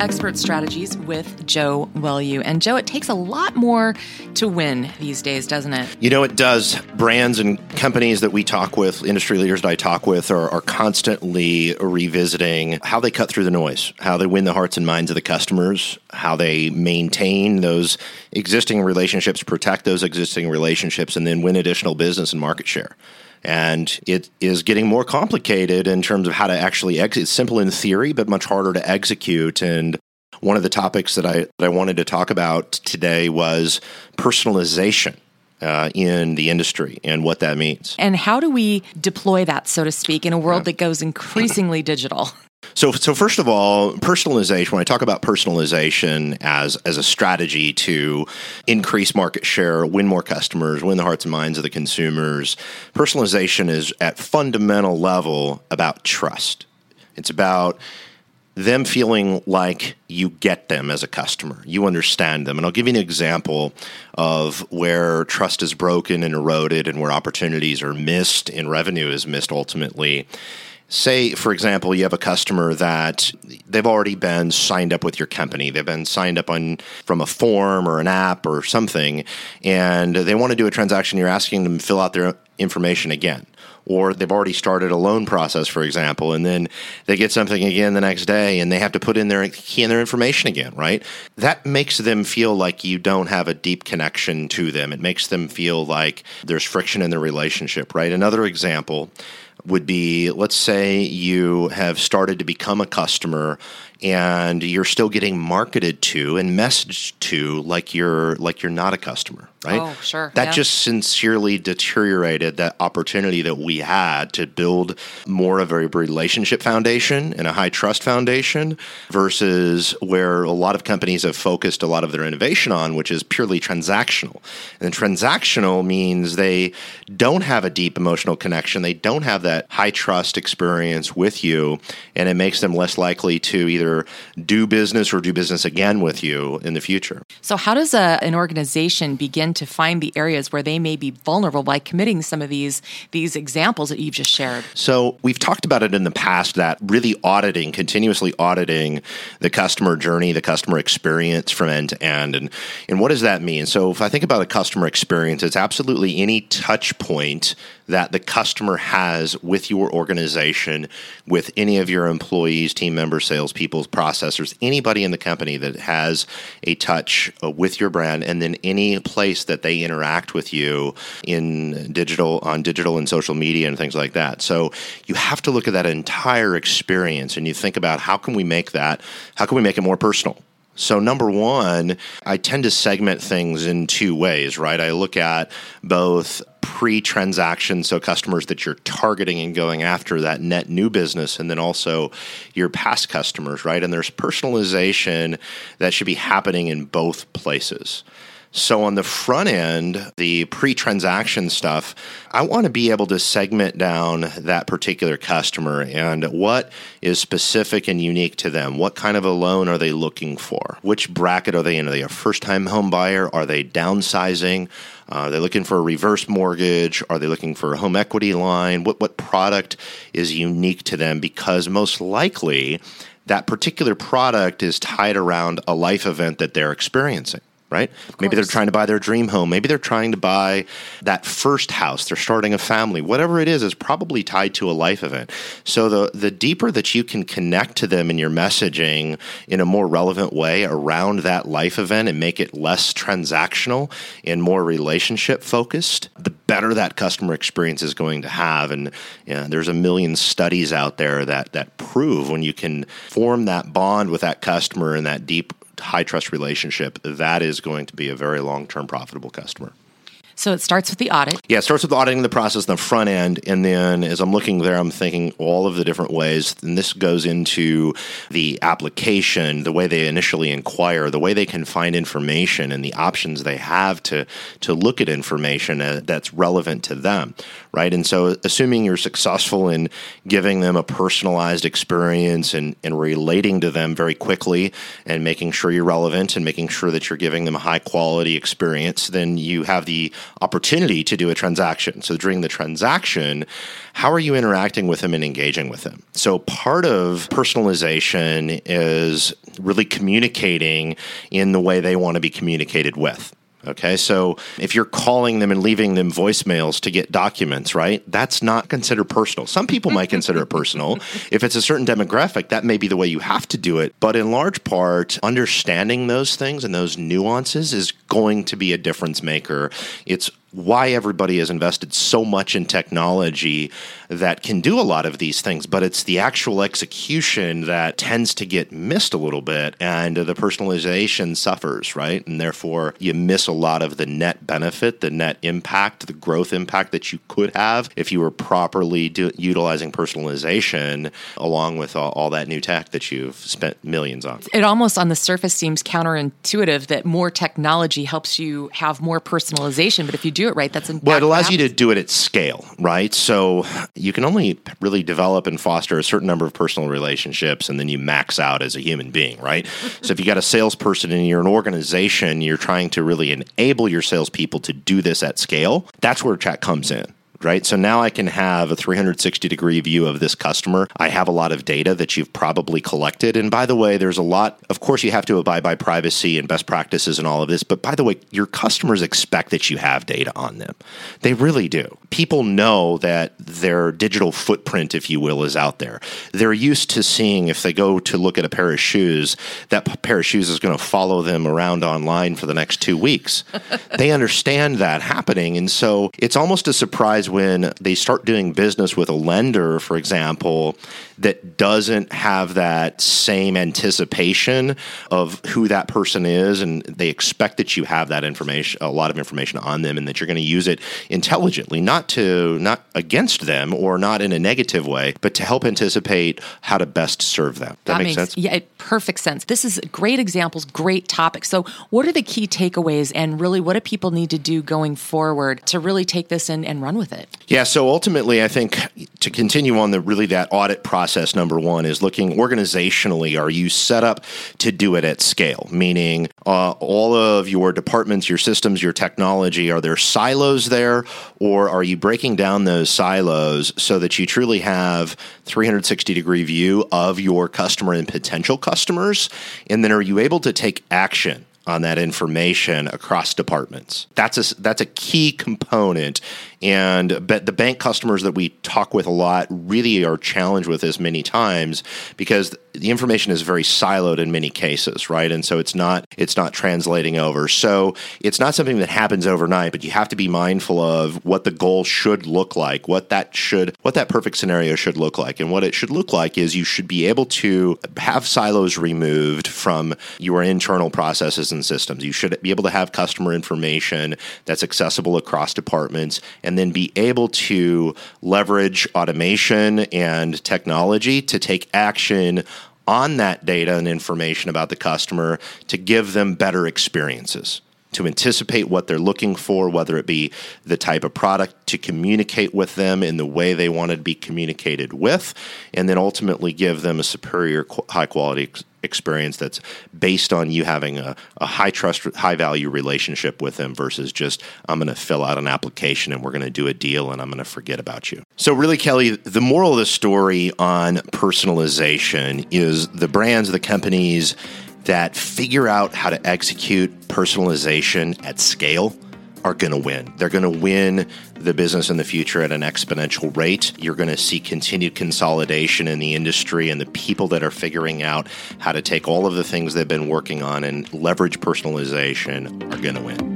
Expert Strategies with Joe Welu. And Joe, it takes a lot more to win these days, doesn't it? You know, it does. Brands and companies that we talk with, industry leaders that I talk with, are, are constantly revisiting how they cut through the noise, how they win the hearts and minds of the customers, how they maintain those existing relationships, protect those existing relationships, and then win additional business and market share and it is getting more complicated in terms of how to actually execute. It's simple in theory, but much harder to execute. And one of the topics that I that I wanted to talk about today was personalization. Uh, in the industry and what that means. And how do we deploy that, so to speak, in a world yeah. that goes increasingly digital? So, so first of all, personalization. When I talk about personalization as as a strategy to increase market share, win more customers, win the hearts and minds of the consumers, personalization is at fundamental level about trust. It's about them feeling like you get them as a customer, you understand them. And I'll give you an example of where trust is broken and eroded and where opportunities are missed and revenue is missed ultimately say for example you have a customer that they've already been signed up with your company. They've been signed up on from a form or an app or something and they want to do a transaction. You're asking them to fill out their information again. Or they've already started a loan process for example and then they get something again the next day and they have to put in their key in their information again right? That makes them feel like you don't have a deep connection to them. It makes them feel like there's friction in the relationship right? Another example would be let's say you have started to become a customer and you're still getting marketed to and messaged to like you're like you're not a customer right? Oh sure. That yeah. just sincerely deteriorated that opportunity that we had to build more of a relationship foundation and a high trust foundation versus where a lot of companies have focused a lot of their innovation on which is purely transactional. And transactional means they don't have a deep emotional connection. They don't have that high trust experience with you and it makes them less likely to either either do business or do business again with you in the future. So, how does a, an organization begin to find the areas where they may be vulnerable by committing some of these these examples that you've just shared? So, we've talked about it in the past that really auditing, continuously auditing the customer journey, the customer experience from end to end, and and what does that mean? So, if I think about a customer experience, it's absolutely any touch point that the customer has with your organization, with any of your employees, team members, salespeople, processors, anybody in the company that has a touch uh, with your brand, and then any place that they interact with you in digital, on digital and social media and things like that. So you have to look at that entire experience and you think about how can we make that, how can we make it more personal? So, number one, I tend to segment things in two ways, right? I look at both pre transaction, so customers that you're targeting and going after that net new business, and then also your past customers, right? And there's personalization that should be happening in both places. So on the front end, the pre-transaction stuff, I want to be able to segment down that particular customer and what is specific and unique to them. What kind of a loan are they looking for? Which bracket are they in? Are they a first-time home buyer? Are they downsizing? Uh, are they looking for a reverse mortgage? Are they looking for a home equity line? What what product is unique to them? Because most likely that particular product is tied around a life event that they're experiencing right? Maybe they're trying to buy their dream home. Maybe they're trying to buy that first house. They're starting a family. Whatever it is is probably tied to a life event. So the the deeper that you can connect to them in your messaging in a more relevant way around that life event and make it less transactional and more relationship focused, the better that customer experience is going to have. And you know, there's a million studies out there that that prove when you can form that bond with that customer and that deep high trust relationship, that is going to be a very long term profitable customer. So it starts with the audit. Yeah, it starts with auditing the process the front end. And then as I'm looking there, I'm thinking all of the different ways. And this goes into the application, the way they initially inquire, the way they can find information, and the options they have to, to look at information uh, that's relevant to them, right? And so, assuming you're successful in giving them a personalized experience and, and relating to them very quickly and making sure you're relevant and making sure that you're giving them a high quality experience, then you have the opportunity to do a transaction. So during the transaction, how are you interacting with them and engaging with them? So part of personalization is really communicating in the way they want to be communicated with. Okay, so if you're calling them and leaving them voicemails to get documents, right? That's not considered personal. Some people might consider it personal. If it's a certain demographic, that may be the way you have to do it. But in large part, understanding those things and those nuances is going to be a difference maker. It's why everybody has invested so much in technology that can do a lot of these things, but it's the actual execution that tends to get missed a little bit, and the personalization suffers, right? And therefore, you miss a lot of the net benefit, the net impact, the growth impact that you could have if you were properly do- utilizing personalization along with all, all that new tech that you've spent millions on. It almost on the surface seems counterintuitive that more technology helps you have more personalization, but if you do it right, that's in well, it allows you to do it at scale, right? So you can only really develop and foster a certain number of personal relationships, and then you max out as a human being, right? so if you got a salesperson and you're an organization, you're trying to really enable your salespeople to do this at scale. That's where chat comes in right? So now I can have a 360 degree view of this customer. I have a lot of data that you've probably collected. And by the way, there's a lot, of course, you have to abide by privacy and best practices and all of this. But by the way, your customers expect that you have data on them. They really do. People know that their digital footprint, if you will, is out there. They're used to seeing if they go to look at a pair of shoes, that pair of shoes is going to follow them around online for the next two weeks. they understand that happening. And so it's almost a surprise when they start doing business with a lender, for example, that doesn't have that same anticipation of who that person is, and they expect that you have that information, a lot of information on them, and that you're going to use it intelligently, not to not against them or not in a negative way, but to help anticipate how to best serve them. That, that makes, sense. Yeah, perfect sense. This is great examples, great topic. So, what are the key takeaways, and really, what do people need to do going forward to really take this in and run with it? Yeah. So ultimately, I think to continue on the really that audit process process number one is looking organizationally are you set up to do it at scale? Meaning uh, all of your departments your systems your technology are there silos there? Or are you breaking down those silos so that you truly have 360 degree view of your customer and potential customers? And then are you able to take action on that information across departments. That's a, that's a key component and the bank customers that we talk with a lot really are challenged with this many times because the information is very siloed in many cases, right? And so it's not it's not translating over. So it's not something that happens overnight, but you have to be mindful of what the goal should look like, what that should what that perfect scenario should look like. And what it should look like is you should be able to have silos removed from your internal processes and systems. You should be able to have customer information that's accessible across departments and then be able to leverage automation and technology to take action on that data and information about the customer to give them better experiences to anticipate what they're looking for, whether it be the type of product to communicate with them in the way they want to be communicated with, and then ultimately give them a superior, high quality experience that's based on you having a, a high trust, high value relationship with them versus just, I'm going to fill out an application and we're going to do a deal and I'm going to forget about you. So, really, Kelly, the moral of the story on personalization is the brands, the companies, that figure out how to execute personalization at scale are going to win. They're going to win the business in the future at an exponential rate. You're going to see continued consolidation in the industry, and the people that are figuring out how to take all of the things they've been working on and leverage personalization are going to win.